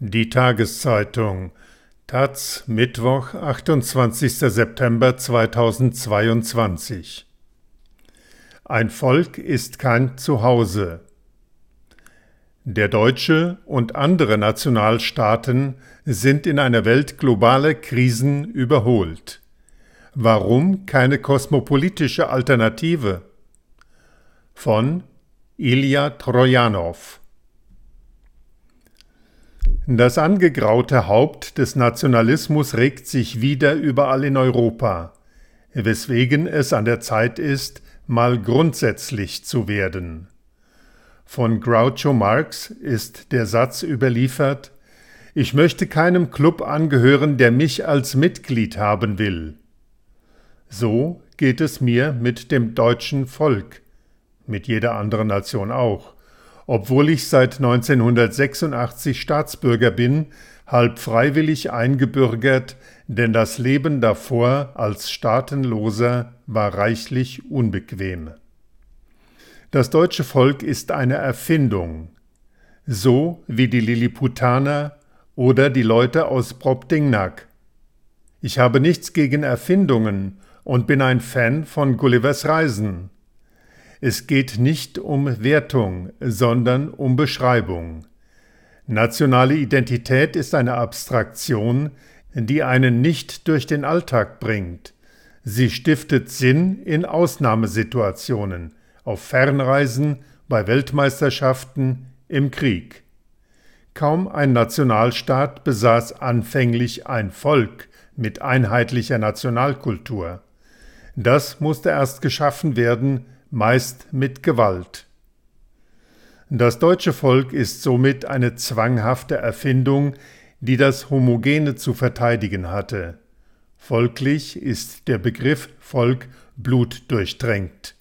Die Tageszeitung Taz Mittwoch, 28. September 2022 Ein Volk ist kein Zuhause. Der Deutsche und andere Nationalstaaten sind in einer Welt globaler Krisen überholt. Warum keine kosmopolitische Alternative? Von Ilya Trojanow das angegraute Haupt des Nationalismus regt sich wieder überall in Europa, weswegen es an der Zeit ist, mal grundsätzlich zu werden. Von Groucho Marx ist der Satz überliefert Ich möchte keinem Club angehören, der mich als Mitglied haben will. So geht es mir mit dem deutschen Volk, mit jeder anderen Nation auch obwohl ich seit 1986 Staatsbürger bin, halb freiwillig eingebürgert, denn das Leben davor als Staatenloser war reichlich unbequem. Das deutsche Volk ist eine Erfindung, so wie die Lilliputaner oder die Leute aus Brobdingnack. Ich habe nichts gegen Erfindungen und bin ein Fan von Gullivers Reisen. Es geht nicht um Wertung, sondern um Beschreibung. Nationale Identität ist eine Abstraktion, die einen nicht durch den Alltag bringt. Sie stiftet Sinn in Ausnahmesituationen, auf Fernreisen, bei Weltmeisterschaften, im Krieg. Kaum ein Nationalstaat besaß anfänglich ein Volk mit einheitlicher Nationalkultur. Das musste erst geschaffen werden, meist mit Gewalt. Das deutsche Volk ist somit eine zwanghafte Erfindung, die das Homogene zu verteidigen hatte. Folglich ist der Begriff Volk blutdurchdrängt.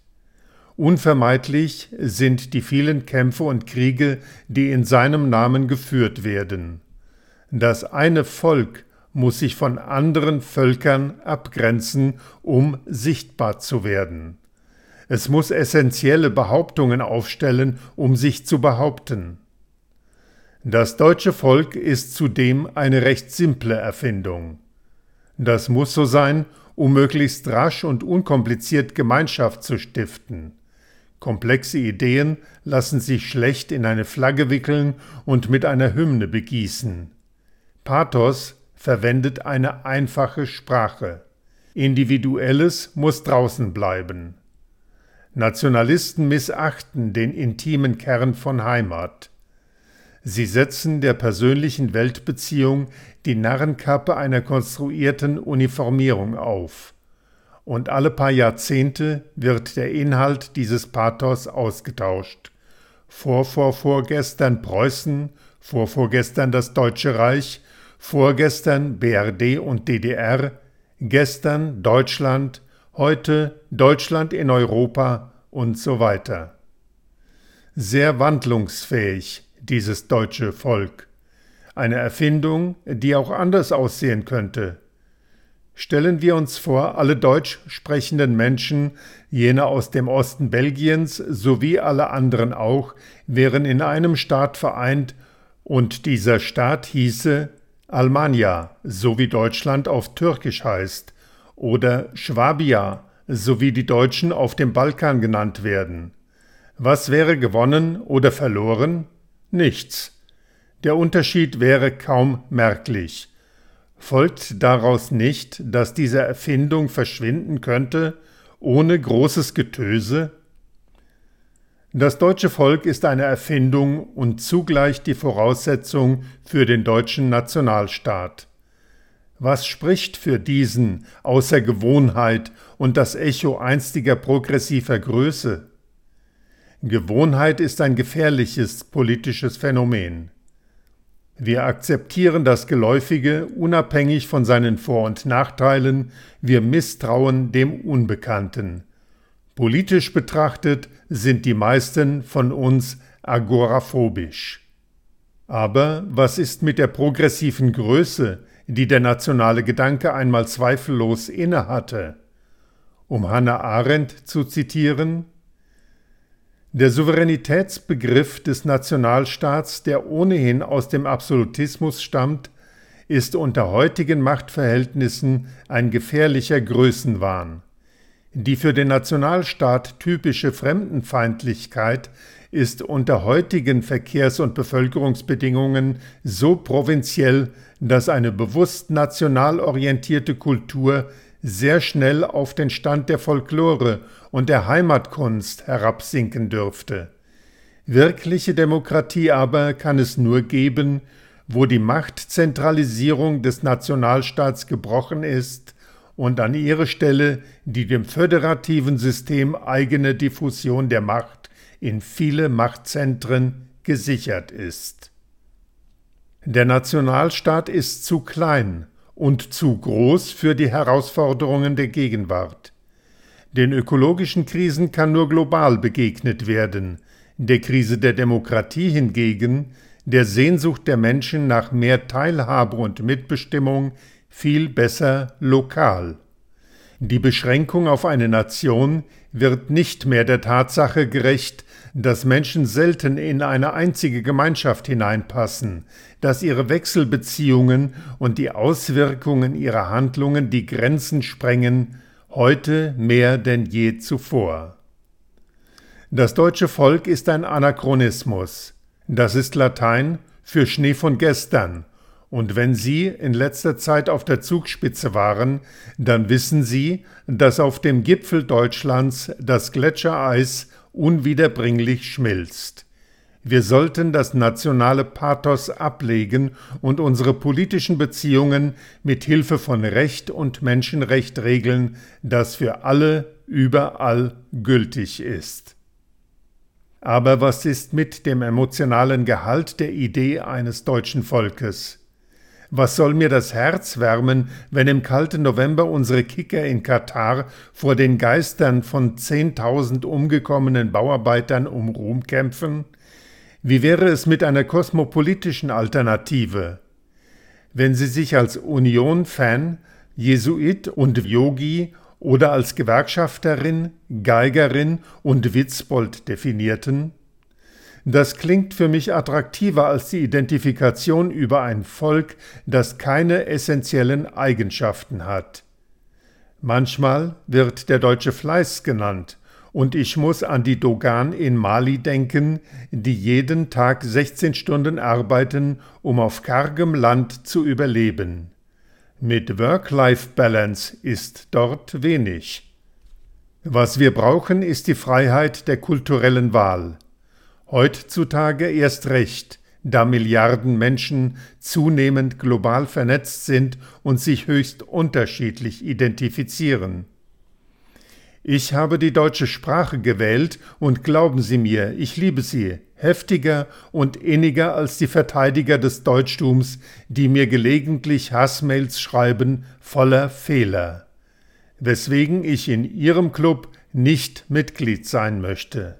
Unvermeidlich sind die vielen Kämpfe und Kriege, die in seinem Namen geführt werden. Das eine Volk muss sich von anderen Völkern abgrenzen, um sichtbar zu werden. Es muss essentielle Behauptungen aufstellen, um sich zu behaupten. Das deutsche Volk ist zudem eine recht simple Erfindung. Das muss so sein, um möglichst rasch und unkompliziert Gemeinschaft zu stiften. Komplexe Ideen lassen sich schlecht in eine Flagge wickeln und mit einer Hymne begießen. Pathos verwendet eine einfache Sprache. Individuelles muss draußen bleiben. Nationalisten missachten den intimen Kern von Heimat. Sie setzen der persönlichen Weltbeziehung die Narrenkappe einer konstruierten Uniformierung auf. Und alle paar Jahrzehnte wird der Inhalt dieses Pathos ausgetauscht. Vorvorvorgestern Preußen, vorvorgestern das Deutsche Reich, vorgestern BRD und DDR, gestern Deutschland, heute Deutschland in Europa und so weiter. Sehr wandlungsfähig, dieses deutsche Volk. Eine Erfindung, die auch anders aussehen könnte. Stellen wir uns vor, alle deutsch sprechenden Menschen, jene aus dem Osten Belgiens sowie alle anderen auch, wären in einem Staat vereint und dieser Staat hieße Almania, so wie Deutschland auf Türkisch heißt, oder Schwabia, so wie die Deutschen auf dem Balkan genannt werden. Was wäre gewonnen oder verloren? Nichts. Der Unterschied wäre kaum merklich. Folgt daraus nicht, dass diese Erfindung verschwinden könnte, ohne großes Getöse? Das deutsche Volk ist eine Erfindung und zugleich die Voraussetzung für den deutschen Nationalstaat. Was spricht für diesen außer Gewohnheit und das Echo einstiger progressiver Größe? Gewohnheit ist ein gefährliches politisches Phänomen. Wir akzeptieren das Geläufige unabhängig von seinen Vor- und Nachteilen, wir misstrauen dem Unbekannten. Politisch betrachtet sind die meisten von uns agoraphobisch. Aber was ist mit der progressiven Größe, die der nationale Gedanke einmal zweifellos innehatte. Um Hannah Arendt zu zitieren, Der Souveränitätsbegriff des Nationalstaats, der ohnehin aus dem Absolutismus stammt, ist unter heutigen Machtverhältnissen ein gefährlicher Größenwahn. Die für den Nationalstaat typische Fremdenfeindlichkeit ist unter heutigen Verkehrs- und Bevölkerungsbedingungen so provinziell, dass eine bewusst national orientierte Kultur sehr schnell auf den Stand der Folklore und der Heimatkunst herabsinken dürfte. Wirkliche Demokratie aber kann es nur geben, wo die Machtzentralisierung des Nationalstaats gebrochen ist und an ihre Stelle die dem föderativen System eigene Diffusion der Macht in viele Machtzentren gesichert ist. Der Nationalstaat ist zu klein und zu groß für die Herausforderungen der Gegenwart. Den ökologischen Krisen kann nur global begegnet werden, der Krise der Demokratie hingegen, der Sehnsucht der Menschen nach mehr Teilhabe und Mitbestimmung viel besser lokal. Die Beschränkung auf eine Nation wird nicht mehr der Tatsache gerecht, dass Menschen selten in eine einzige Gemeinschaft hineinpassen, dass ihre Wechselbeziehungen und die Auswirkungen ihrer Handlungen die Grenzen sprengen, heute mehr denn je zuvor. Das deutsche Volk ist ein Anachronismus. Das ist Latein für Schnee von gestern und wenn Sie in letzter Zeit auf der Zugspitze waren, dann wissen Sie, dass auf dem Gipfel Deutschlands das Gletschereis unwiederbringlich schmilzt. Wir sollten das nationale Pathos ablegen und unsere politischen Beziehungen mit Hilfe von Recht und Menschenrecht regeln, das für alle überall gültig ist. Aber was ist mit dem emotionalen Gehalt der Idee eines deutschen Volkes? Was soll mir das Herz wärmen, wenn im kalten November unsere Kicker in Katar vor den Geistern von zehntausend umgekommenen Bauarbeitern um Ruhm kämpfen? Wie wäre es mit einer kosmopolitischen Alternative? Wenn Sie sich als Union-Fan, Jesuit und Yogi oder als Gewerkschafterin, Geigerin und Witzbold definierten, das klingt für mich attraktiver als die Identifikation über ein Volk, das keine essentiellen Eigenschaften hat. Manchmal wird der deutsche Fleiß genannt, und ich muss an die Dogan in Mali denken, die jeden Tag 16 Stunden arbeiten, um auf kargem Land zu überleben. Mit Work-Life-Balance ist dort wenig. Was wir brauchen, ist die Freiheit der kulturellen Wahl. Heutzutage erst recht, da Milliarden Menschen zunehmend global vernetzt sind und sich höchst unterschiedlich identifizieren. Ich habe die deutsche Sprache gewählt und glauben Sie mir, ich liebe sie, heftiger und inniger als die Verteidiger des Deutschtums, die mir gelegentlich Hassmails schreiben voller Fehler, weswegen ich in Ihrem Club nicht Mitglied sein möchte.